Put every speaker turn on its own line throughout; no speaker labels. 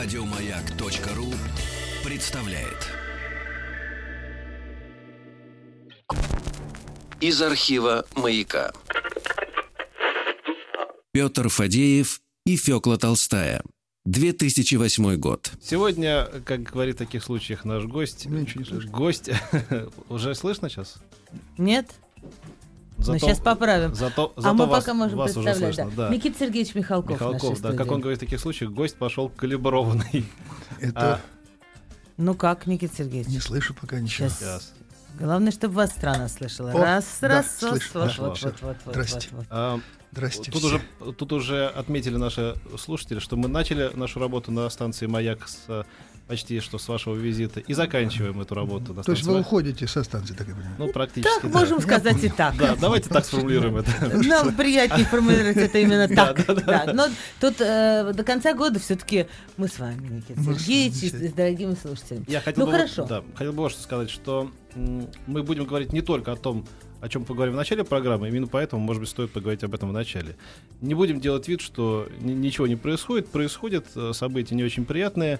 Радиомаяк.ру представляет. Из архива «Маяка». Петр Фадеев и Фёкла Толстая. 2008 год.
Сегодня, как говорит в таких случаях наш гость...
Ничего не слышу.
Гость... Уже слышно сейчас?
Нет?
Зато,
мы сейчас поправим.
Зато,
а
зато
мы
вас,
пока можем
вас уже
представлять.
слышно,
да.
да.
Никита Сергеевич Михалков.
Михалков, да, как он говорит в таких случаях, гость пошел калиброванный.
Это
А,
Ну как, Никита Сергеевич?
не слышу пока ничего.
Сейчас.
сейчас.
Главное, чтобы вас страна слышала.
О,
раз,
да,
раз,
слышу,
вот,
да,
вот, вот, вот, вот,
Здрасте.
вот, вот.
А,
Здрасте
Тут
все.
уже, тут уже отметили наши слушатели, что мы начали нашу работу на станции «Маяк» с, почти что с вашего визита и заканчиваем эту работу
То есть вы уходите со станции, так я понимаю?
Ну, практически,
Так,
да.
можем сказать и так.
Да, давайте так сформулируем это.
Нам приятнее формулировать это именно так. Но тут э, до конца года все-таки мы с вами, Никита Сергеевич, с дорогими слушателями.
Я хотел
Ну
бы, вот-
хорошо.
да, хотел бы вот что сказать, что мы будем говорить не только о том, о чем поговорим в начале программы, именно поэтому, может быть, стоит поговорить об этом в начале. Не будем делать вид, что ни- ничего не происходит. Происходят э, события не очень приятные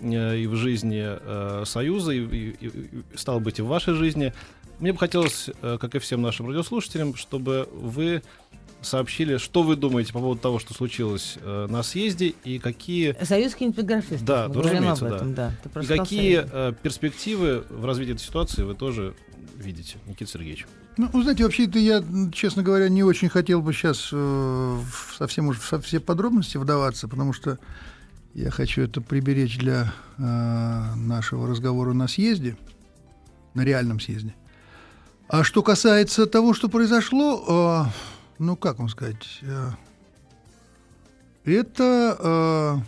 и в жизни э, Союза, и, и- и- стало быть, и в вашей жизни. Мне бы хотелось, э, как и всем нашим радиослушателям, чтобы вы сообщили, что вы думаете по поводу того, что случилось э, на съезде, и какие
Союз кинематографистов.
Да,
мы говорим об
разумеется,
этом, да. Ты
И какие э, перспективы в развитии этой ситуации вы тоже видите, Никита Сергеевич?
Ну, вы знаете, вообще-то я, честно говоря, не очень хотел бы сейчас э, в совсем уж во все подробности вдаваться, потому что я хочу это приберечь для э, нашего разговора на съезде, на реальном съезде. А что касается того, что произошло, э, ну, как вам сказать, э, это...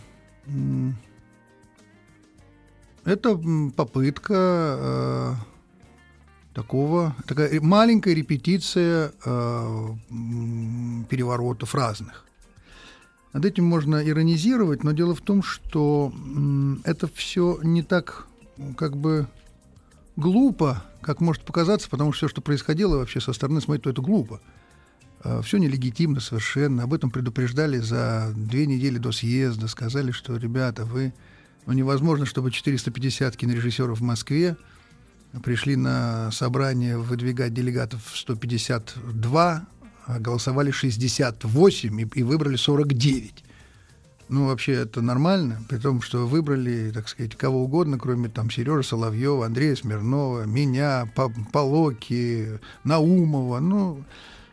э, это попытка э, такого, такая маленькая репетиция э, переворотов разных. Над этим можно иронизировать, но дело в том, что это все не так как бы глупо, как может показаться, потому что все, что происходило вообще со стороны смотреть, то это глупо. Все нелегитимно совершенно. Об этом предупреждали за две недели до съезда. Сказали, что, ребята, вы... Ну, невозможно, чтобы 450 кинорежиссеров в Москве пришли на собрание выдвигать делегатов 152, а голосовали 68 и, и выбрали 49. Ну, вообще это нормально, при том, что выбрали, так сказать, кого угодно, кроме там Сережи Соловьева, Андрея Смирнова, меня, По- Полоки, Наумова. Ну,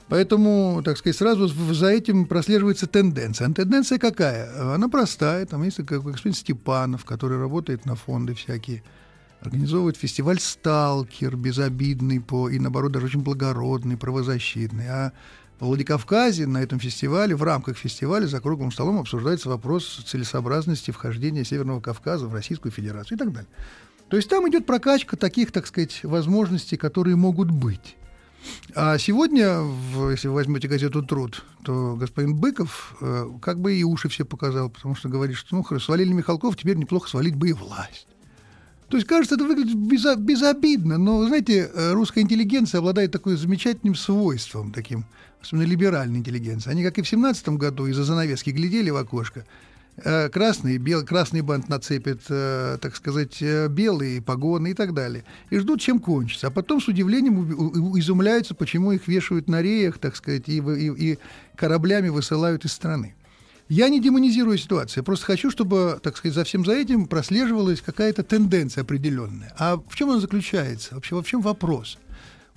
поэтому, так сказать, сразу за этим прослеживается тенденция. А тенденция какая? Она простая. Там есть такой господин Степанов, который работает на фонды всякие, организовывает фестиваль «Сталкер», безобидный по, и, наоборот, даже очень благородный, правозащитный. А Владикавказе на этом фестивале, в рамках фестиваля за круглым столом обсуждается вопрос целесообразности вхождения Северного Кавказа в Российскую Федерацию и так далее. То есть там идет прокачка таких, так сказать, возможностей, которые могут быть. А сегодня, если вы возьмете газету «Труд», то господин Быков э, как бы и уши все показал, потому что говорит, что ну свалили Михалков, теперь неплохо свалить бы и власть. То есть, кажется, это выглядит безо- безобидно, но, знаете, э, русская интеллигенция обладает такой замечательным свойством, таким, особенно либеральной интеллигенции. Они, как и в семнадцатом году, из-за занавески глядели в окошко, э, красный, бел, красный бант нацепит, э, так сказать, белые погоны и так далее. И ждут, чем кончится. А потом с удивлением изумляются, почему их вешают на реях, так сказать, и, и- и кораблями высылают из страны. Я не демонизирую ситуацию, я просто хочу, чтобы, так сказать, за всем за этим прослеживалась какая-то тенденция определенная. А в чем она заключается? Вообще, в чем вопрос?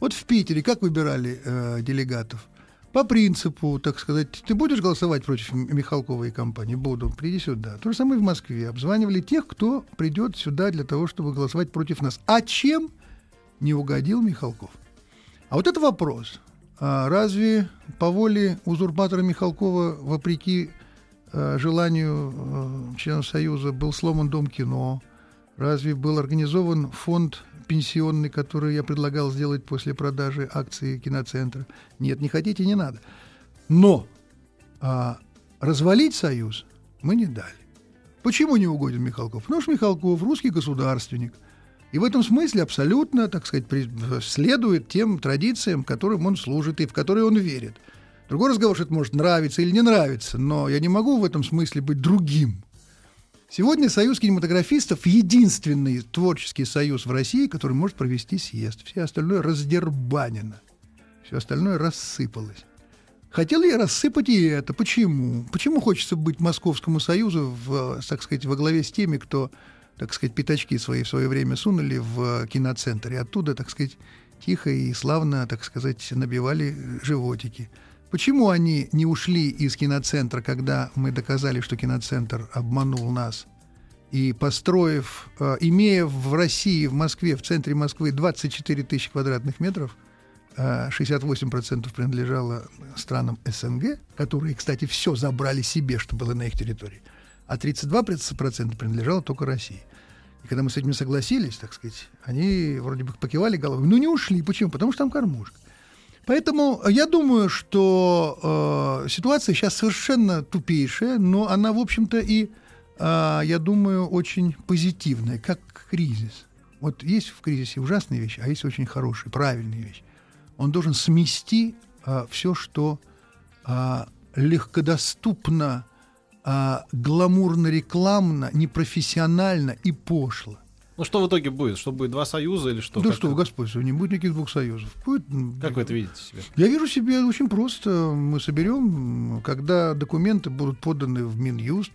Вот в Питере как выбирали э, делегатов? По принципу, так сказать, ты будешь голосовать против М- Михалкова и компании? Буду, приди сюда. То же самое в Москве. Обзванивали тех, кто придет сюда для того, чтобы голосовать против нас. А чем не угодил Михалков? А вот это вопрос. А разве по воле узурпатора Михалкова, вопреки желанию э, членов Союза, был сломан Дом кино? Разве был организован фонд пенсионный, который я предлагал сделать после продажи акций киноцентра? Нет, не хотите, не надо. Но а, развалить Союз мы не дали. Почему не угоден Михалков? Потому что Михалков русский государственник. И в этом смысле абсолютно, так сказать, следует тем традициям, которым он служит и в которые он верит. Другой разговор, что это может нравиться или не нравиться, но я не могу в этом смысле быть другим. Сегодня Союз кинематографистов – единственный творческий союз в России, который может провести съезд. Все остальное раздербанено. Все остальное рассыпалось. Хотел я рассыпать и это. Почему? Почему хочется быть Московскому Союзу, в, так сказать, во главе с теми, кто, так сказать, пятачки свои в свое время сунули в киноцентр, и оттуда, так сказать, тихо и славно, так сказать, набивали животики. Почему они не ушли из киноцентра, когда мы доказали, что киноцентр обманул нас? И построив, э, имея в России, в Москве, в центре Москвы 24 тысячи квадратных метров, 68% э, принадлежало странам СНГ, которые, кстати, все забрали себе, что было на их территории, а 32% принадлежало только России. И когда мы с этим согласились, так сказать, они вроде бы покивали головой, но не ушли. Почему? Потому что там кормушка. Поэтому я думаю, что э, ситуация сейчас совершенно тупейшая, но она, в общем-то, и, э, я думаю, очень позитивная, как кризис. Вот есть в кризисе ужасные вещи, а есть очень хорошие, правильные вещи. Он должен смести э, все, что э, легкодоступно, э, гламурно-рекламно, непрофессионально и пошло.
Ну что в итоге будет? Что будет два союза или что?
Да как что, это? Господь, не будет никаких двух союзов. Будет...
Как вы это видите себе?
Я вижу себе очень просто. Мы соберем, когда документы будут поданы в Минюст.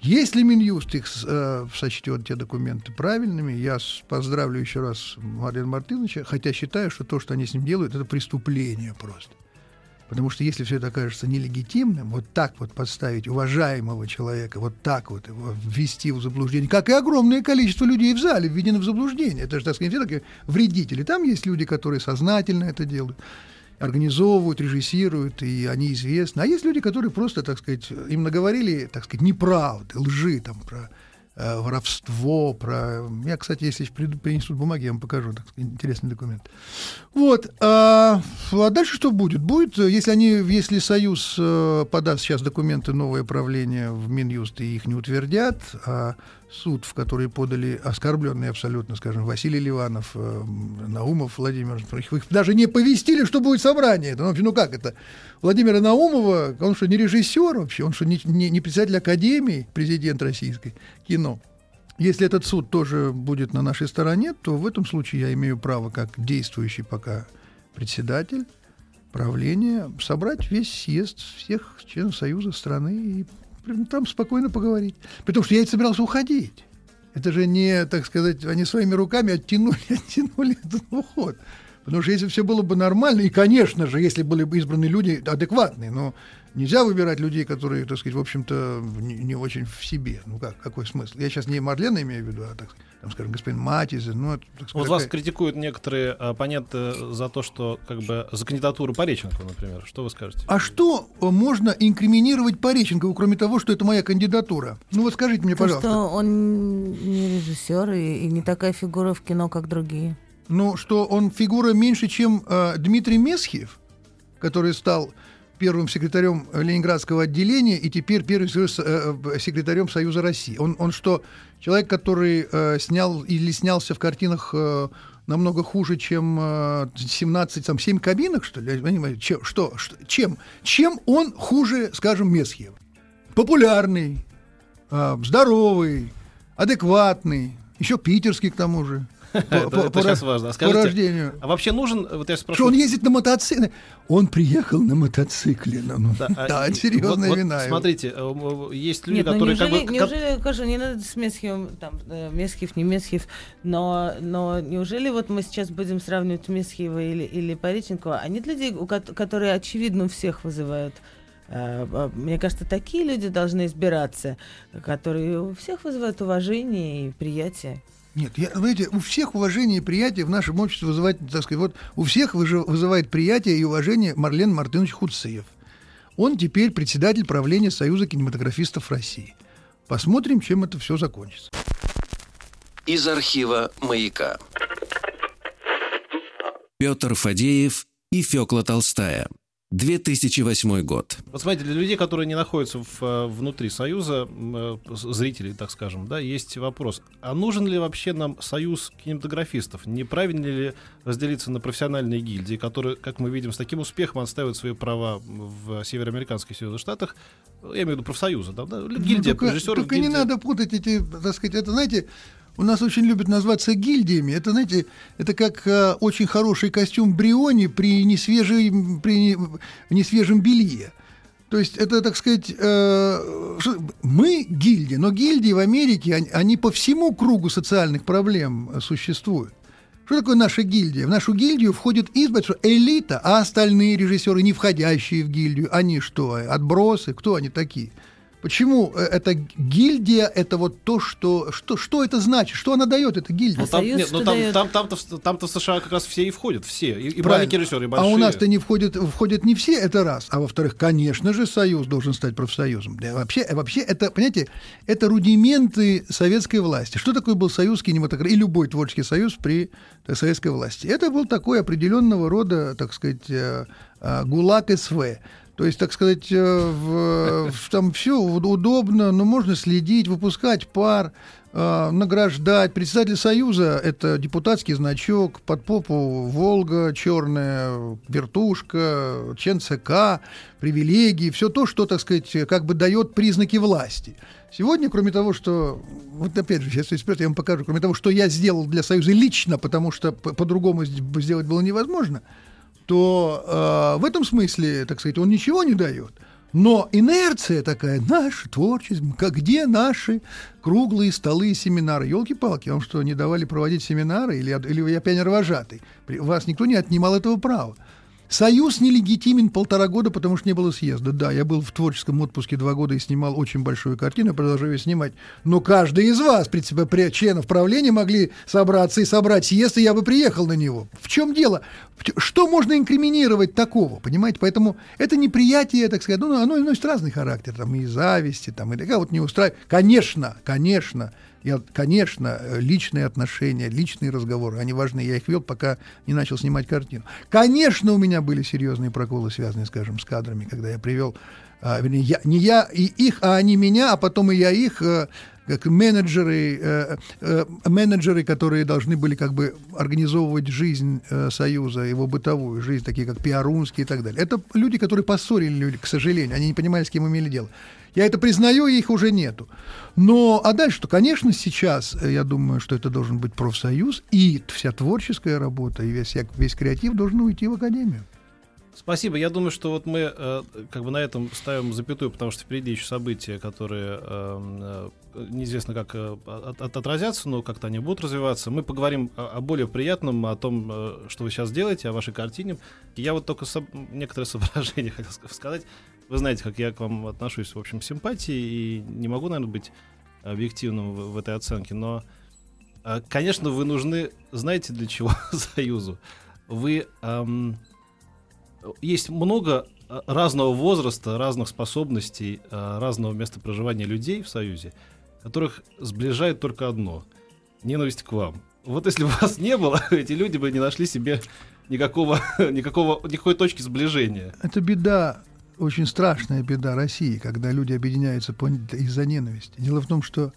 Если Минюст их э, сочтет, те документы, правильными, я поздравлю еще раз Марина Мартыновича, хотя считаю, что то, что они с ним делают, это преступление просто. Потому что если все это окажется нелегитимным, вот так вот подставить уважаемого человека, вот так вот его ввести в заблуждение, как и огромное количество людей в зале введены в заблуждение. Это же, так сказать, все такие вредители. Там есть люди, которые сознательно это делают организовывают, режиссируют, и они известны. А есть люди, которые просто, так сказать, им наговорили, так сказать, неправды, лжи там про Э, воровство, про... Я, кстати, если принесут бумаги, я вам покажу, так интересный документ. Вот. А, а дальше что будет? Будет, если они, если Союз э, подаст сейчас документы новое правление в Минюст и их не утвердят, а суд, в который подали оскорбленные абсолютно, скажем, Василий Ливанов, э, Наумов, Владимир, их даже не повестили, что будет собрание. Это, ну как это? Владимира Наумова, он что, не режиссер вообще? Он что, не, не, не председатель Академии, президент российской кино? Если этот суд тоже будет на нашей стороне, то в этом случае я имею право, как действующий пока председатель правления, собрать весь съезд всех членов Союза страны и там спокойно поговорить. Потому что я и собирался уходить. Это же не, так сказать, они своими руками оттянули, оттянули этот уход. Потому что если все было бы нормально, и, конечно же, если были бы избраны люди адекватные, но Нельзя выбирать людей, которые, так сказать, в общем-то, не, не очень в себе. Ну как, какой смысл? Я сейчас не Марлена имею в виду, а, так, там, скажем, господин Матиза. Ну, это,
так сказать, вот вас критикуют некоторые оппоненты за то, что как бы за кандидатуру Пореченкова, например. Что вы скажете?
А что можно инкриминировать Пореченкову, кроме того, что это моя кандидатура? Ну вот скажите мне,
то,
пожалуйста.
что он не режиссер и, и не такая фигура в кино, как другие.
Ну, что он фигура меньше, чем э, Дмитрий Месхиев, который стал первым секретарем Ленинградского отделения и теперь первым э, секретарем Союза России. Он, он что, человек, который э, снял или снялся в картинах э, намного хуже, чем э, 17, там, 7 кабинок, что ли? Чем, что, что, чем, чем он хуже, скажем, Месхиев? Популярный, э, здоровый, адекватный, еще питерский к тому же.
Это сейчас важно.
По рождению.
А вообще нужен, вот я спрошу...
Что он ездит на мотоцикле? Он приехал на мотоцикле. Ну, ну да, а серьезная вина.
Смотрите, э, есть люди, ну которые...
Неужели, скажу, не надо с Месхием, там, э, Месхиев, не Месхиев, но, но неужели вот мы сейчас будем сравнивать Месхиева или, или Пореченкова, а нет людей, которые, очевидно, всех вызывают э, мне кажется, такие люди должны избираться, которые у всех вызывают уважение и приятие.
Нет, я, знаете, у всех уважение и приятие в нашем обществе вызывает, так сказать, вот у всех вызывает приятие и уважение Марлен Мартынович Хуцеев. Он теперь председатель правления Союза кинематографистов России. Посмотрим, чем это все закончится.
Из архива «Маяка». Петр Фадеев и Фёкла Толстая. 2008 год.
Вот смотрите, для людей, которые не находятся в, э, внутри Союза, э, зрителей, так скажем, да, есть вопрос. А нужен ли вообще нам союз кинематографистов? Не правильно ли разделиться на профессиональные гильдии, которые, как мы видим, с таким успехом отстаивают свои права в североамериканских Союзных Штатах? Я имею в виду профсоюзы, да?
Ну, гильдия ну, режиссеров. Только гильдия. не надо путать эти, так сказать, это, знаете, у нас очень любят назваться гильдиями. Это, знаете, это как э, очень хороший костюм Бриони при, несвежей, при несвежем белье. То есть это, так сказать, э, мы гильдии, но гильдии в Америке, они, они по всему кругу социальных проблем существуют. Что такое наша гильдия? В нашу гильдию входит избрать, элита, а остальные режиссеры, не входящие в гильдию, они что, отбросы? Кто они такие? Почему э, эта гильдия это вот то, что, что, что это значит, что она дает, эта гильдия?
Ну, там, нет, ну, там, там, там-то, там-то в США как раз все и входят, все, и, и маленькие режиссеры, и большие.
А у нас-то не входят, входят не все, это раз. А во-вторых, конечно же, союз должен стать профсоюзом. Да, вообще, вообще, это, понимаете, это рудименты советской власти. Что такое был союз кинематографии и любой творческий союз при так, советской власти? Это был такой определенного рода, так сказать, э, э, ГУЛАГ СВ. То есть, так сказать, э, в, в, там все удобно, но можно следить, выпускать пар, э, награждать. Председатель Союза – это депутатский значок, под попу Волга черная, вертушка, член ЦК, привилегии, все то, что, так сказать, как бы дает признаки власти. Сегодня, кроме того, что, вот опять же, сейчас эксперт, я вам покажу, кроме того, что я сделал для Союза лично, потому что по-другому сделать было невозможно – то э, в этом смысле, так сказать, он ничего не дает. Но инерция такая, наш творчество, как где наши круглые столы и семинары? Елки-палки, вам что, не давали проводить семинары? Или, или я пионер-вожатый? Вас никто не отнимал этого права. Союз нелегитимен полтора года, потому что не было съезда. Да, я был в творческом отпуске два года и снимал очень большую картину, продолжаю ее снимать. Но каждый из вас, при, при, членов правления, могли собраться и собрать съезд, и я бы приехал на него. В чем дело? Что можно инкриминировать такого, понимаете? Поэтому это неприятие, так сказать, ну, оно носит разный характер, там, и зависти, там, и такая вот не устраивает. Конечно, конечно, я, конечно, личные отношения, личные разговоры, они важны. Я их вел, пока не начал снимать картину. Конечно, у меня были серьезные проколы, связанные, скажем, с кадрами, когда я привел, а, вернее, я, не я и их, а они меня, а потом и я их, а, как менеджеры, э, э, менеджеры, которые должны были как бы организовывать жизнь э, Союза, его бытовую жизнь, такие как Пиарунский и так далее. Это люди, которые поссорили люди, к сожалению, они не понимали, с кем имели дело. Я это признаю, и их уже нету. Но, а дальше что? Конечно, сейчас, э, я думаю, что это должен быть профсоюз, и вся творческая работа, и весь, весь креатив должен уйти в академию.
Спасибо. Я думаю, что вот мы э, как бы на этом ставим запятую, потому что впереди еще события, которые э, э, неизвестно как э, от, от, отразятся, но как-то они будут развиваться. Мы поговорим о, о более приятном, о том, э, что вы сейчас делаете, о вашей картине. Я вот только со, некоторые соображения хотел сказать. Вы знаете, как я к вам отношусь, в общем, симпатии, и не могу, наверное, быть объективным в, в этой оценке, но, э, конечно, вы нужны, знаете, для чего Союзу? Вы... Эм, есть много э, разного возраста, разных способностей, э, разного места проживания людей в Союзе, которых сближает только одно — ненависть к вам. Вот если бы вас не было, эти люди бы не нашли себе никакого, никакого, никакой точки сближения.
Это беда очень страшная беда России, когда люди объединяются из-за ненависти. Дело в том, что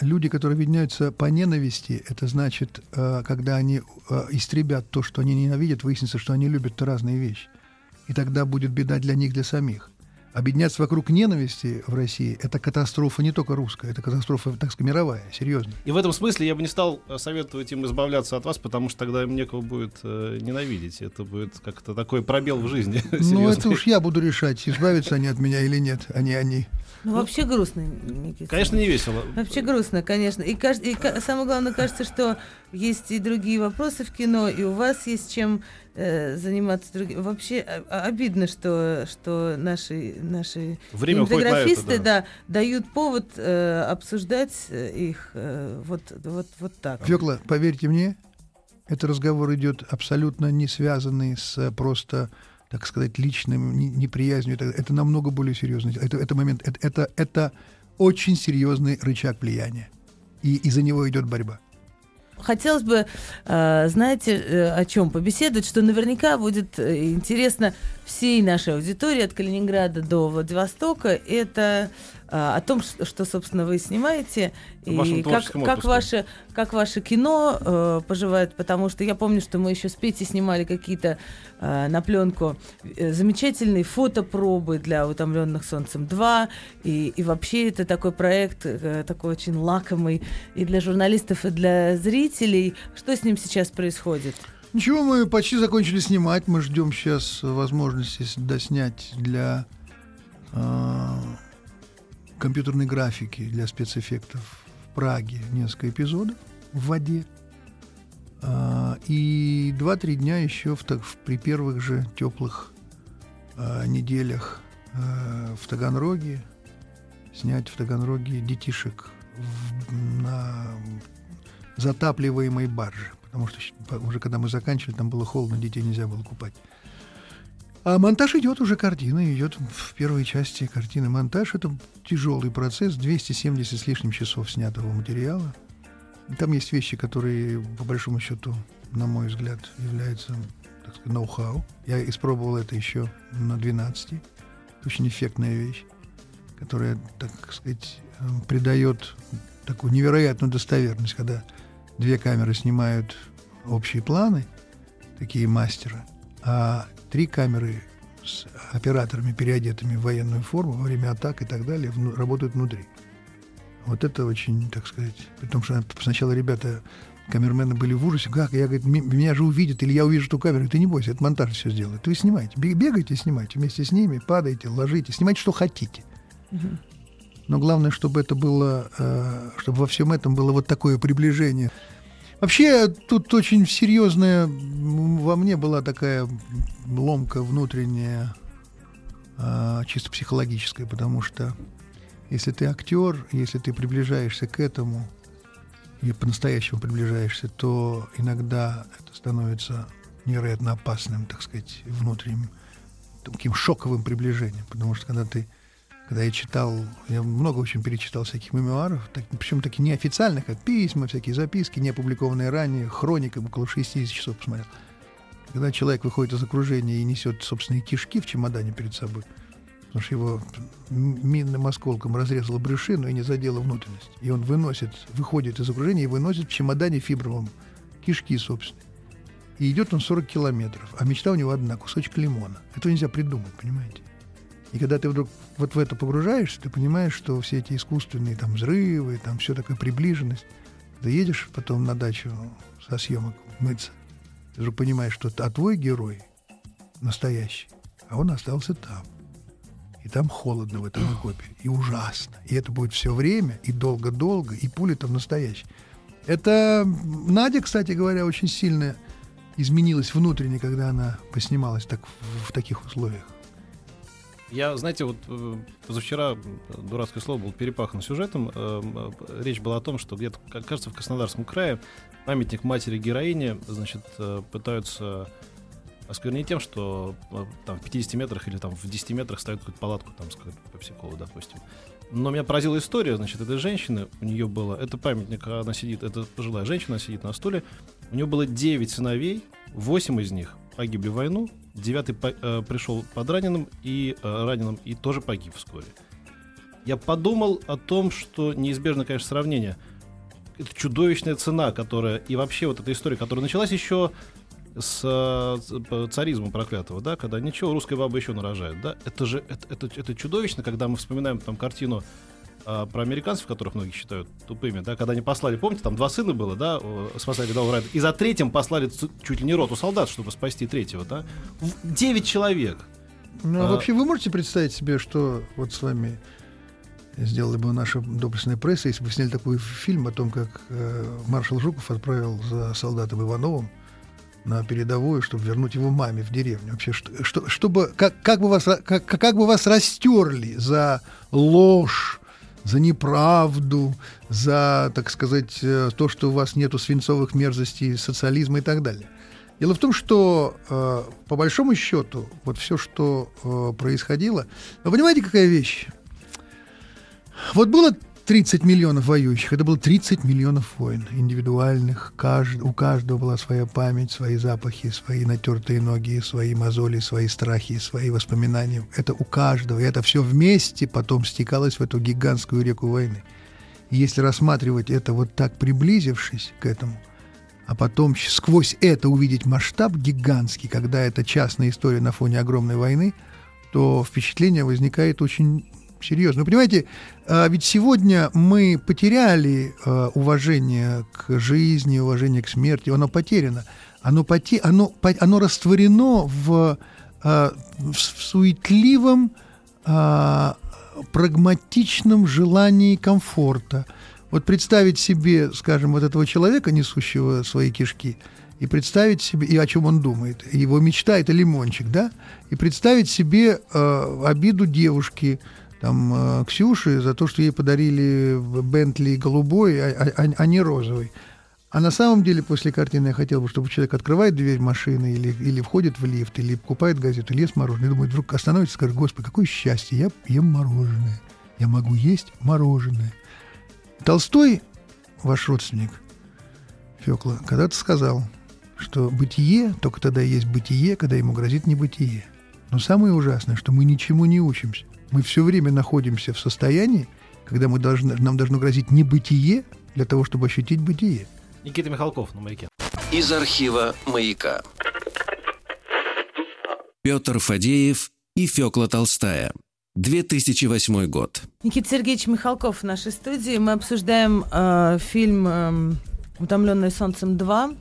люди, которые объединяются по ненависти, это значит, э, когда они э, истребят то, что они ненавидят, выяснится, что они любят разные вещи. И тогда будет беда для них, для самих объединяться вокруг ненависти в России – это катастрофа не только русская, это катастрофа, так сказать, мировая, серьезно.
И в этом смысле я бы не стал э, советовать им избавляться от вас, потому что тогда им некого будет э, ненавидеть. Это будет как-то такой пробел в жизни.
Ну, это уж я буду решать, избавятся они от меня или нет, а не они.
Ну, вообще грустно, Никита.
Конечно, не весело.
Вообще грустно, конечно. И, и самое главное, кажется, что есть и другие вопросы в кино, и у вас есть чем э, заниматься другим. Вообще а, а, обидно, что, что наши, наши
Время кинематографисты
да. Да, дают повод э, обсуждать их э, вот, вот, вот так.
Фёкла, поверьте мне, этот разговор идет абсолютно не связанный с просто так сказать, личным неприязнью. Это, это намного более серьезно. Это, это момент, это, это, это очень серьезный рычаг влияния. И из-за него идет борьба.
Хотелось бы, э, знаете, э, о чем побеседовать, что наверняка будет э, интересно всей нашей аудитории от Калининграда до Владивостока, это а, о том, что, что, собственно, вы снимаете, и как, как, ваше, как ваше кино э, поживает, потому что я помню, что мы еще с Петей снимали какие-то э, на пленку э, замечательные фотопробы для «Утомленных солнцем 2», и, и вообще это такой проект, э, такой очень лакомый и для журналистов, и для зрителей. Что с ним сейчас происходит?
Ничего, мы почти закончили снимать. Мы ждем сейчас возможности доснять для э, компьютерной графики, для спецэффектов в Праге несколько эпизодов в воде. Э, и два-три дня еще в, в, при первых же теплых э, неделях э, в Таганроге снять в Таганроге детишек в, на затапливаемой барже потому что уже когда мы заканчивали, там было холодно, детей нельзя было купать. А монтаж идет уже картина, идет в первой части картины. Монтаж это тяжелый процесс, 270 с лишним часов снятого материала. Там есть вещи, которые, по большому счету, на мой взгляд, являются, так сказать, ноу-хау. Я испробовал это еще на 12. Это очень эффектная вещь, которая, так сказать, э, придает такую невероятную достоверность, когда две камеры снимают общие планы, такие мастеры, а три камеры с операторами, переодетыми в военную форму во время атак и так далее, вну, работают внутри. Вот это очень, так сказать, потому что сначала ребята, камермены были в ужасе, как, я, говорю, меня же увидят, или я увижу эту камеру, ты не бойся, это монтаж все сделает. Вы снимаете, бегайте, снимайте вместе с ними, падайте, ложите, снимайте, что хотите. Но главное, чтобы это было, э, чтобы во всем этом было вот такое приближение. Вообще, тут очень серьезная во мне была такая ломка внутренняя, э, чисто психологическая, потому что если ты актер, если ты приближаешься к этому, и по-настоящему приближаешься, то иногда это становится невероятно опасным, так сказать, внутренним, таким шоковым приближением. Потому что когда ты когда я читал, я много очень перечитал всяких мемуаров, так, причем такие неофициальных, как письма, всякие записки, не опубликованные ранее, хроника, около 60 часов посмотрел. Когда человек выходит из окружения и несет собственные кишки в чемодане перед собой, потому что его минным осколком разрезало брюшину и не задело внутренность. И он выносит, выходит из окружения и выносит в чемодане фибровом кишки собственные. И идет он 40 километров, а мечта у него одна – кусочек лимона. Это нельзя придумать, понимаете? И когда ты вдруг вот в это погружаешься, ты понимаешь, что все эти искусственные там взрывы, там все такая приближенность. Ты едешь потом на дачу со съемок мыться, ты вдруг понимаешь, что а твой герой настоящий, а он остался там. И там холодно в этом окопе, и ужасно. И это будет все время, и долго-долго, и пули там настоящие. Это Надя, кстати говоря, очень сильно изменилась внутренне, когда она поснималась так, в, в таких условиях.
Я, знаете, вот э, позавчера дурацкое слово был перепахан сюжетом. Э, э, речь была о том, что где-то, кажется, в Краснодарском крае памятник матери героини, значит, пытаются осквернить тем, что там в 50 метрах или там в 10 метрах ставят какую-то палатку там с какой-то допустим. Но меня поразила история, значит, этой женщины, у нее было, это памятник, она сидит, это пожилая женщина, сидит на стуле, у нее было 9 сыновей, 8 из них погибли в войну, девятый по, э, пришел под раненым и э, раненым и тоже погиб вскоре. Я подумал о том, что неизбежно, конечно, сравнение. Это чудовищная цена, которая и вообще вот эта история, которая началась еще с, царизма проклятого, да, когда ничего, русская баба еще нарожает, да, это же это, это, это чудовищно, когда мы вспоминаем там картину а, про американцев, которых многие считают тупыми, да, когда они послали, помните, там два сына было, да, спасали Дау Райда, и за третьим послали чуть ли не роту солдат, чтобы спасти третьего, да, девять человек.
Ну, а, вообще вы можете представить себе, что вот с вами сделала бы наша доблестная пресса, если бы сняли такой фильм о том, как э, маршал Жуков отправил за солдатом Ивановым на передовую, чтобы вернуть его маме в деревню. Вообще, что, что, чтобы, как, как, бы вас, как, как бы вас растерли за ложь, за неправду, за, так сказать, э, то, что у вас нету свинцовых мерзостей социализма и так далее. Дело в том, что э, по большому счету вот все, что э, происходило, вы понимаете, какая вещь? Вот было 30 миллионов воюющих, это было 30 миллионов войн индивидуальных. Кажд... У каждого была своя память, свои запахи, свои натертые ноги, свои мозоли, свои страхи, свои воспоминания. Это у каждого. И это все вместе потом стекалось в эту гигантскую реку войны. И если рассматривать это вот так, приблизившись к этому, а потом сквозь это увидеть масштаб гигантский, когда это частная история на фоне огромной войны, то впечатление возникает очень серьезно. Вы понимаете, а, ведь сегодня мы потеряли а, уважение к жизни, уважение к смерти, оно потеряно. Оно, поте... оно, оно растворено в, а, в суетливом, прагматичном желании комфорта. Вот представить себе, скажем, вот этого человека, несущего свои кишки, и представить себе, и о чем он думает. Его мечта – это лимончик, да? И представить себе э, обиду девушки, там, э, Ксюши за то, что ей подарили Бентли голубой, а, а, а не розовый. А на самом деле после картины я хотел бы, чтобы человек открывает дверь машины или, или входит в лифт, или покупает газету, или ест мороженое, и думает, вдруг остановится и скажет, господи, какое счастье, я ем мороженое. Я могу есть мороженое. Толстой, ваш родственник, Фёкла, когда-то сказал, что бытие только тогда есть бытие, когда ему грозит небытие. Но самое ужасное, что мы ничему не учимся. Мы все время находимся в состоянии, когда мы должны, нам должно грозить небытие для того, чтобы ощутить бытие.
Никита Михалков на «Маяке».
Из архива «Маяка».
Петр Фадеев и Фёкла Толстая. 2008 год.
Никита Сергеевич Михалков в нашей студии. Мы обсуждаем э, фильм э, «Утомленный солнцем 2»,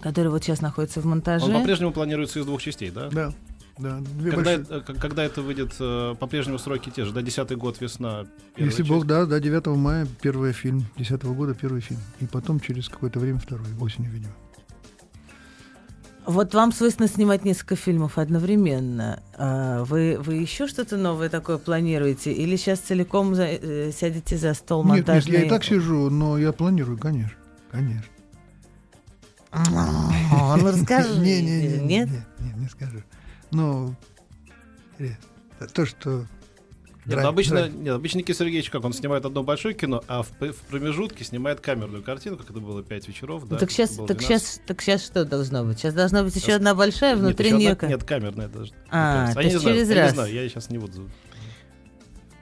который вот сейчас находится в монтаже.
Он по-прежнему планируется из двух частей, да?
Да. Да,
две когда, большие... это, когда это выйдет, э, по-прежнему сроки те же, да, десятый год, весна.
Если часть. Бог, да, да, 9 мая первый фильм, 10 года первый фильм. И потом через какое-то время второй, осенью, видимо.
Вот вам свойственно снимать несколько фильмов одновременно. А вы, вы еще что-то новое такое планируете? Или сейчас целиком за, э, сядете за стол монтажный? Нет,
нет, я и так сижу, но я планирую, конечно, конечно.
Ну расскажи.
Не, не, не, нет? Нет, не скажу. Ну, то, что
нет, драйв, обычно, драйв. нет, обычно Никита Сергеевич как, он снимает одно большое кино, а в, в промежутке снимает камерную картину, как это было пять вечеров, да?
Так сейчас, так сейчас, так сейчас что должно быть? Сейчас должна быть сейчас... еще одна большая внутри
нет,
нее.
Одна, нет, камерная даже.
А, то есть
через
знаю,
раз. Я не знаю, я сейчас не буду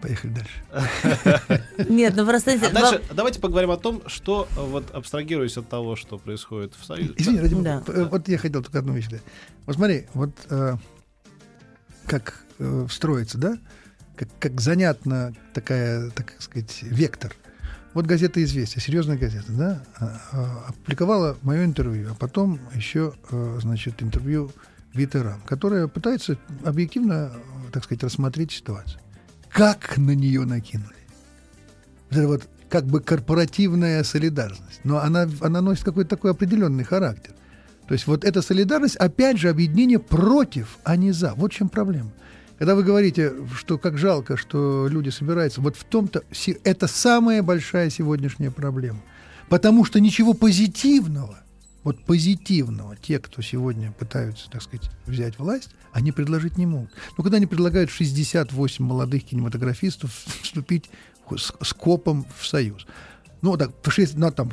Поехали дальше.
Нет, ну просто...
А дальше давайте поговорим о том, что, вот абстрагируясь от того, что происходит в Союзе.
Извини, ради да. вот я хотел только одну вещь. Вот смотри, вот э, как э, строится, да? Как, как занятна такая, так сказать, вектор. Вот газета «Известия», серьезная газета, да, а, а, опубликовала мое интервью, а потом еще, э, значит, интервью Витерам, которая пытается объективно, так сказать, рассмотреть ситуацию как на нее накинули. Это вот как бы корпоративная солидарность. Но она, она носит какой-то такой определенный характер. То есть вот эта солидарность, опять же, объединение против, а не за. Вот в чем проблема. Когда вы говорите, что как жалко, что люди собираются, вот в том-то это самая большая сегодняшняя проблема. Потому что ничего позитивного вот позитивного те, кто сегодня пытаются, так сказать, взять власть, они предложить не могут. Но когда они предлагают 68 молодых кинематографистов вступить с, КОПом в союз, ну, так, ну, там,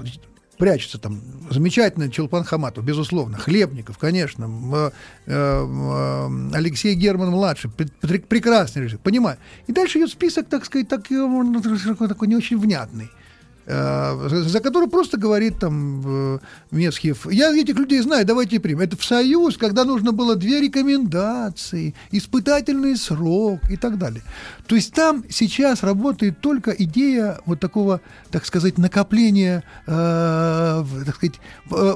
прячется там замечательно Челпан Хаматов, безусловно, Хлебников, конечно, э, э, Алексей Герман младший, прекрасный режиссер, понимаю. И дальше идет список, так сказать, так, такой не очень внятный. Э, за который просто говорит там э, Месхев, я этих людей знаю, давайте примем. Это в Союз, когда нужно было две рекомендации, испытательный срок и так далее. То есть там сейчас работает только идея вот такого, так сказать, накопления, э, так сказать, э,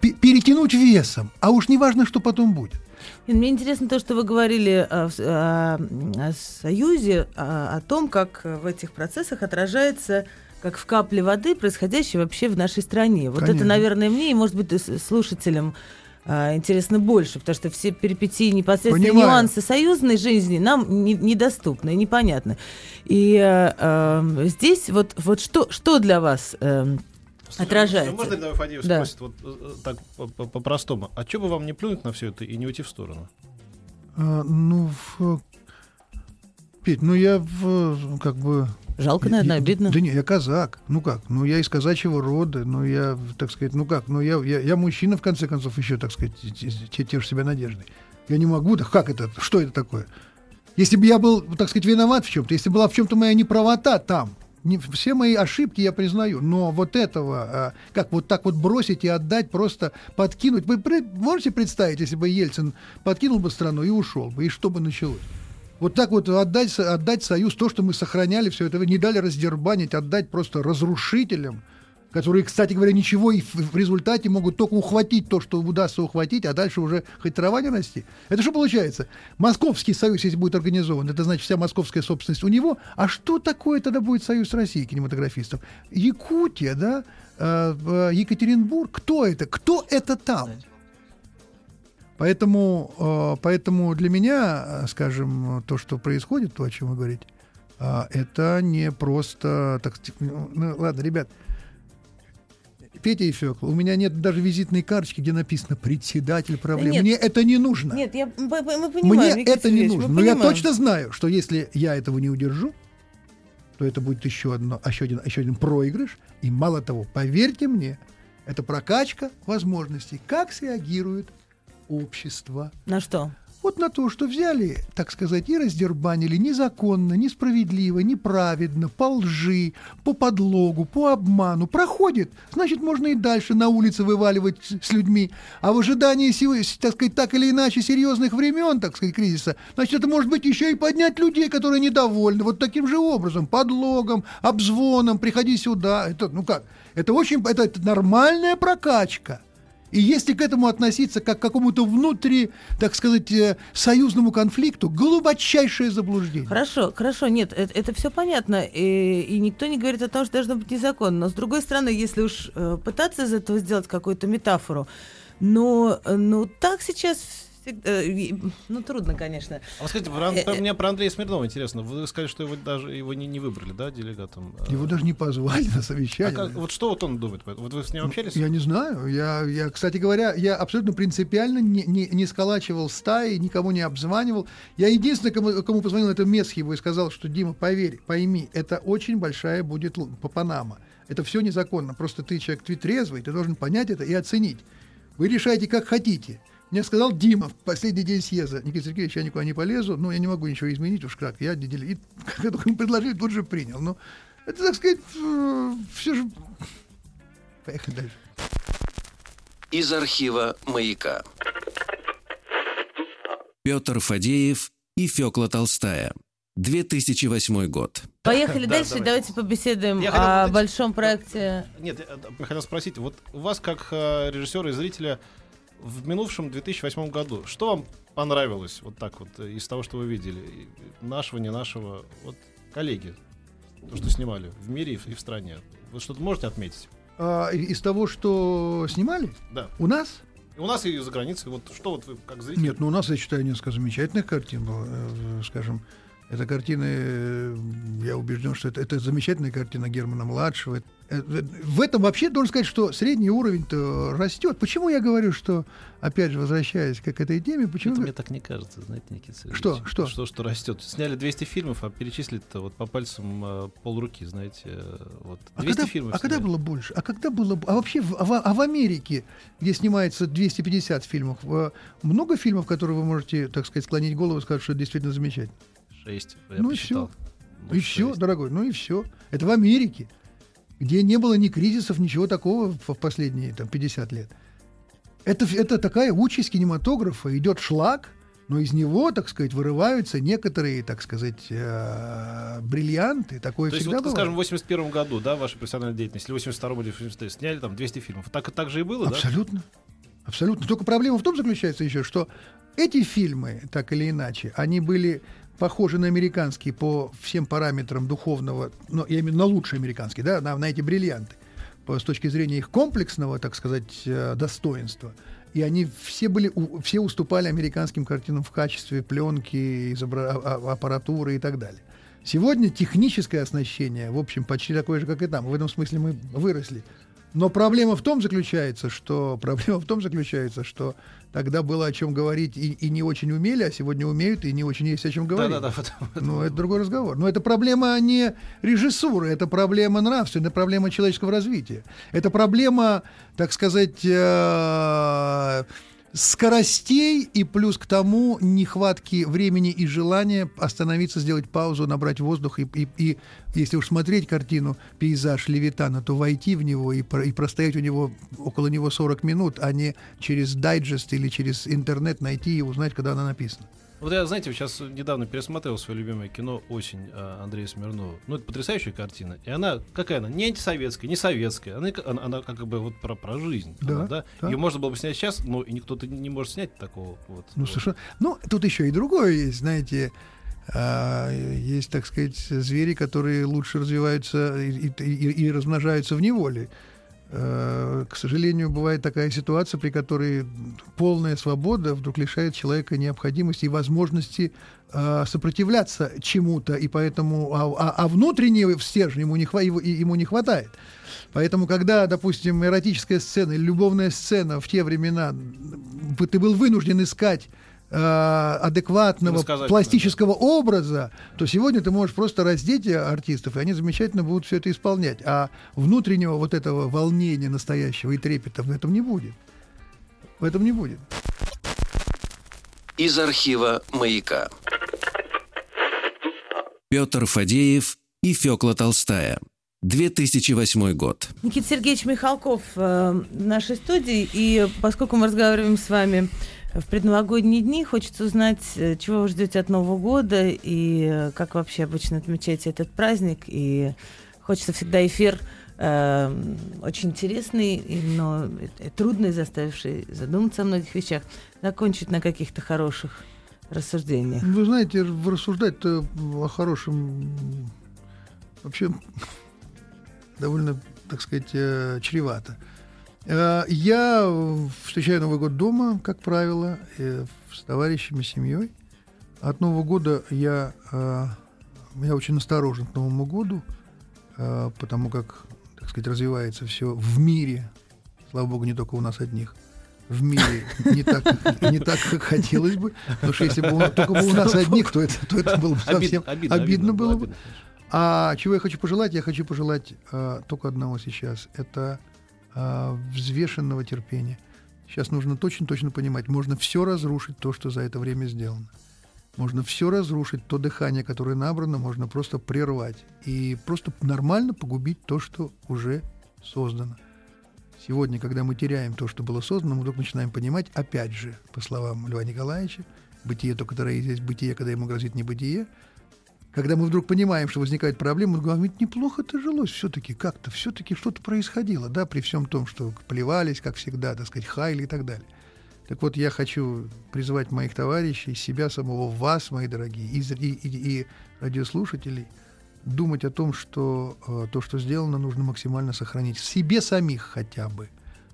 перетянуть весом, а уж не важно, что потом будет.
Мне интересно то, что вы говорили о, о, о Союзе, о, о том, как в этих процессах отражается как в капле воды, происходящей вообще в нашей стране. Вот Конечно. это, наверное, мне и, может быть, слушателям а, интересно больше, потому что все перипетии, непосредственно Понимаю. нюансы союзной жизни нам не, недоступны, непонятны. И э, э, здесь вот, вот что, что для вас э, отражается?
Можно ли Фадеев да. спросит вот э, так по-простому, а что бы вам не плюнуть на все это и не уйти в сторону?
А, ну, в... Петь, ну я в, как бы
Жалко, наверное, обидно.
Да не, я казак. Ну как? Ну я из казачьего рода. Ну я, так сказать, ну как? Ну я, я, я мужчина, в конце концов, еще, так сказать, те- те- тешу себя надеждой. Я не могу. Да как это? Что это такое? Если бы я был, так сказать, виноват в чем-то, если была в чем-то моя неправота там, не, все мои ошибки я признаю, но вот этого, а, как вот так вот бросить и отдать, просто подкинуть. Вы при- можете представить, если бы Ельцин подкинул бы страну и ушел бы, и что бы началось? Вот так вот отдать, отдать Союз, то, что мы сохраняли все это, не дали раздербанить, отдать просто разрушителям, которые, кстати говоря, ничего и в, результате могут только ухватить то, что удастся ухватить, а дальше уже хоть трава не расти. Это что получается? Московский союз, если будет организован, это значит вся московская собственность у него. А что такое тогда будет союз России кинематографистов? Якутия, да? Э, э, Екатеринбург? Кто это? Кто это там? Поэтому, э, поэтому для меня, э, скажем, то, что происходит, то, о чем вы говорите, э, это не просто... Так, ну, ну, ладно, ребят, Петя и Фёкла, у меня нет даже визитной карточки, где написано «председатель правления».
нет.
Мне это не нужно.
Нет, я, мы, мы понимаем,
Мне
Никита
это не
Сергеевич,
нужно. Но я
понимаем.
точно знаю, что если я этого не удержу, то это будет еще, одно, еще, один, еще один проигрыш. И мало того, поверьте мне, это прокачка возможностей. Как среагирует общество?
На что?
Вот на то, что взяли, так сказать, и раздербанили незаконно, несправедливо, неправедно, по лжи, по подлогу, по обману. Проходит, значит, можно и дальше на улице вываливать с людьми. А в ожидании, так сказать, так или иначе серьезных времен, так сказать, кризиса, значит, это может быть еще и поднять людей, которые недовольны. Вот таким же образом, подлогом, обзвоном, приходи сюда. Это, ну как, это очень, это, это нормальная прокачка. И если к этому относиться как к какому-то внутри, так сказать, э, союзному конфликту, глубочайшее заблуждение.
Хорошо, хорошо, нет, это, все понятно, и, и никто не говорит о том, что должно быть незаконно. Но с другой стороны, если уж э, пытаться из этого сделать какую-то метафору, но ну так сейчас всегда, и- ну трудно, конечно.
А вот скажите, про,
Э,
про-
э.
мне про Андрея Смирнова интересно. Вы сказали, что его даже его не, не выбрали, да, делегатом? А,
Его даже не позвали на
а
совещание.
как- вот что вот он думает? Вот вы с ним общались?
Я не знаю. Я, я, кстати говоря, я абсолютно принципиально не, не, не сколачивал стаи, никому не обзванивал. Я единственное, кому, кому позвонил, это Месхиву и сказал, что Дима, поверь, пойми, это очень большая будет Панама. Это все незаконно. Просто ты человек ты трезвый, ты должен понять это и оценить. Вы решаете, как хотите. Мне сказал Дима в последний день съезда. Никита Сергеевич, я никуда не полезу, но я не могу ничего изменить, уж как. Я не дел- и как только ему предложили, тут же принял. Но это, так сказать, все же... Поехали дальше.
Из архива «Маяка».
Петр Фадеев и Фёкла Толстая. 2008 год.
Поехали
Да,
дальше,
давайте.
давайте побеседуем
Я хотел
о
уточнить-
большом проекте.
Нет, я э, хотел спросить, вот у вас как э, режиссера и зрителя в минувшем 2008 году, что вам понравилось вот так вот э, из того, что вы видели? Нашего, не нашего? Вот коллеги, то, что снимали в мире и в, и в стране. Вы что-то можете отметить?
А, из того, что снимали,
Да.
у нас
И у нас и за границей. Вот что вот вы как зритель?
Нет, ну у нас, я считаю, несколько замечательных картин было. э, Скажем, эта картина, э, я убежден, что это, это замечательная картина Германа младшего. Э, э, В этом вообще должен сказать, что средний уровень-то растет. Почему я говорю, что, опять же, возвращаясь к этой теме, почему...
Это мне так не кажется, знаете, Никита Сергеевич.
Что? Что?
Что, что растет. Сняли 200 фильмов, а перечислить-то вот по пальцам э, полруки, знаете. э, вот.
А
200
когда,
фильмов
а когда
сняли.
было больше? А когда было... А вообще, в, а а в Америке, где снимается 250 фильмов, э, много фильмов, которые вы можете, так сказать, склонить голову и сказать, что это действительно замечательно?
Шесть. я
Ну и
посчитал. Ну,
и все, дорогой, ну и все. Это в Америке, где не было ни кризисов, ничего такого в последние там, 50 лет. Это, это такая участь кинематографа. Идет шлак, но из него, так сказать, вырываются некоторые, так сказать, э, бриллианты. Такое
То есть,
всегда
вот,
бывает.
скажем, в 81 году, да, вашей профессиональной деятельности, или в 82 или в 83 сняли там 200 фильмов. Так, так же и было, да?
Абсолютно. Абсолютно. Только проблема в том заключается еще, что эти фильмы, так или иначе, они были похожи на американские по всем параметрам духовного, ну, я имею на лучшие американские, да, на, на эти бриллианты, по, с точки зрения их комплексного, так сказать, э, достоинства. И они все были, все уступали американским картинам в качестве пленки, изобра- а- а- аппаратуры и так далее. Сегодня техническое оснащение, в общем, почти такое же, как и там. В этом смысле мы выросли. Но проблема в том заключается, что проблема в том заключается, что тогда было о чем говорить и, и не очень умели, а сегодня умеют и не очень есть о чем говорить.
Да, да, да. потому-
Ну, это другой разговор. Но это проблема не режиссуры, это проблема нравственная, проблема человеческого развития. Это проблема, так сказать, э, скоростей и плюс к тому нехватки времени и желания остановиться, сделать паузу, набрать воздух и, и- и, если уж смотреть картину «Пейзаж Левитана», то войти в него и, и простоять у него около него 40 минут, а не через дайджест или через интернет найти и узнать, когда она написана.
Вот я, знаете, сейчас недавно пересмотрел свое любимое кино «Осень» э, Андрея Смирнова. Ну, это потрясающая картина. И она, какая она? Не антисоветская, не советская. Она, она, она как бы вот про, про жизнь.
Да,
Она, да?
да.
Ее можно было бы снять сейчас, но и никто-то не может снять такого. Вот,
Ну,
вот.
совершенно. Ну, тут еще и другое есть, знаете. а, есть, так сказать, звери, которые лучше развиваются и, и- и- и размножаются в неволе. А, К сожалению, бывает такая ситуация, при которой полная свобода вдруг лишает человека необходимости и возможности а, сопротивляться чему-то, и поэтому а, а- а внутреннего стержня ему не, хва- его- ему не хватает. Поэтому, когда, допустим, эротическая сцена или любовная сцена в те времена, ты был вынужден искать э, адекватного
Иносказательного,
пластического образа, то сегодня ты можешь просто раздеть артистов, и они замечательно будут все это исполнять. А внутреннего вот этого волнения настоящего и трепета в этом не будет. В этом не будет.
Из архива «Маяка».
Петр Фадеев и Фёкла Толстая. 2008 год.
Никита Сергеевич Михалков э, в нашей студии, и поскольку мы разговариваем с вами в предновогодние дни, хочется узнать, э, чего вы ждете от Нового года и э, как вообще обычно отмечаете этот праздник. И хочется всегда эфир э, очень интересный, но и трудный, заставивший задуматься о многих вещах, закончить на каких-то хороших рассуждениях.
Вы знаете, рассуждать-то о хорошем вообще довольно, так сказать, э, чревато. Э, Я встречаю Новый год дома, как правило, э, с товарищами, с семьей. От Нового года я, э, я очень осторожен к Новому году, потому как, так сказать, развивается все в мире, слава богу, не только у нас одних, в мире не так, не так как хотелось бы. Потому что если бы у- только бы у нас одних, то это, то это было бы совсем
Обид-
обидно, было бы.
обидно.
А чего я хочу пожелать? Я хочу пожелать э, только одного сейчас. Это взвешенного терпения. Сейчас нужно точно-точно понимать, можно все разрушить то, что за это время сделано. Можно все разрушить, то дыхание, которое набрано, можно просто прервать. И просто нормально погубить то, что уже создано. Сегодня, когда мы теряем то, что было создано, мы вдруг начинаем понимать, опять же, по словам Льва Николаевича, бытие только тогда и есть бытие, когда ему грозит небытие, когда мы вдруг понимаем, что возникает проблема, мы говорим, «А ведь неплохо-то жилось все-таки, как-то, все-таки что-то происходило, да, при всем том, что плевались, как всегда, так сказать, хайли и так далее. Так вот, я хочу призвать моих товарищей, себя самого, вас, мои дорогие, и, и, и- радиослушателей, думать о том, что э, то, что сделано, нужно максимально сохранить себе самих хотя бы.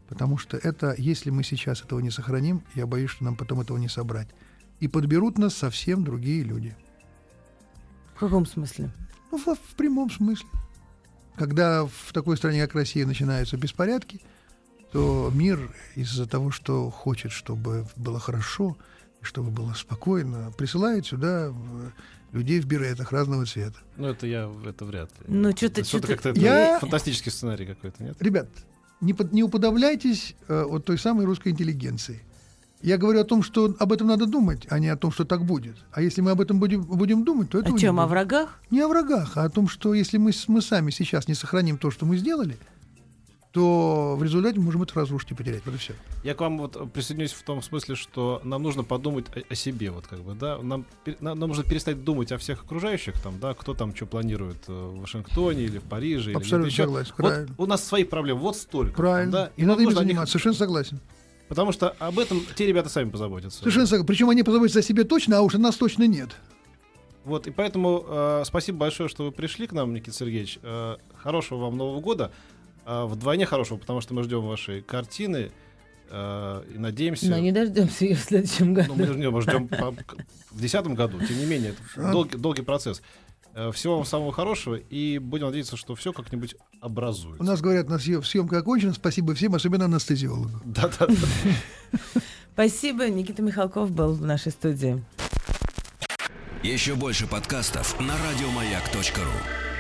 Потому что это, если мы сейчас этого не сохраним, я боюсь, что нам потом этого не собрать. И подберут нас совсем другие люди.
В каком смысле?
Ну, в, в прямом смысле. Когда в такой стране, как Россия, начинаются беспорядки, то мир из-за того, что хочет, чтобы было хорошо, и чтобы было спокойно, присылает сюда людей в беретах разного цвета.
Ну, это я, это вряд ли.
Ну,
что-то
чё-то-
как-то
Я-
это фантастический сценарий какой-то, нет?
Ребят, не, под- не уподобляйтесь э, вот той самой русской интеллигенции. Я говорю о том, что об этом надо думать, а не о том, что так будет. А если мы об этом будем, будем думать, то это
О чем? О врагах?
Не о врагах, а о том, что если мы, мы сами сейчас не сохраним то, что мы сделали, то в результате мы можем это разрушить и потерять. Вот и все.
Я к вам вот присоединюсь в том смысле, что нам нужно подумать о, о себе, вот как бы, да. Нам, нам, нам нужно перестать думать о всех окружающих, там, да, кто там что планирует э, в Вашингтоне или в Париже. или
Абсолютно
еще.
согласен,
Вот
правильно.
у нас свои проблемы, вот столько.
Правильно.
Да,
и
нам
надо
нужно них-
заниматься. Совершенно согласен.
Потому что об этом те ребята сами позаботятся.
Совершенно согласен. Причем они позаботятся о себе точно, а уж о нас точно нет.
Вот, и поэтому э, спасибо большое, что вы пришли к нам, Никита Сергеевич. Э, хорошего вам Нового года. Э, вдвойне хорошего, потому что мы ждем вашей картины э, и надеемся...
Но не дождемся ее в следующем году.
Ну, мы ждем, мы ждем по- в 2010 году, тем не менее, это долгий, долгий процесс. Э, Всего вам самого хорошего и будем надеяться, что все как-нибудь
У
образуется.
нас говорят, на съем- съемка окончена. Спасибо всем, особенно анестезиологу.
Да-да-да.
Спасибо, Никита Михалков был в нашей студии.
Еще больше подкастов на радиомаяк.ру.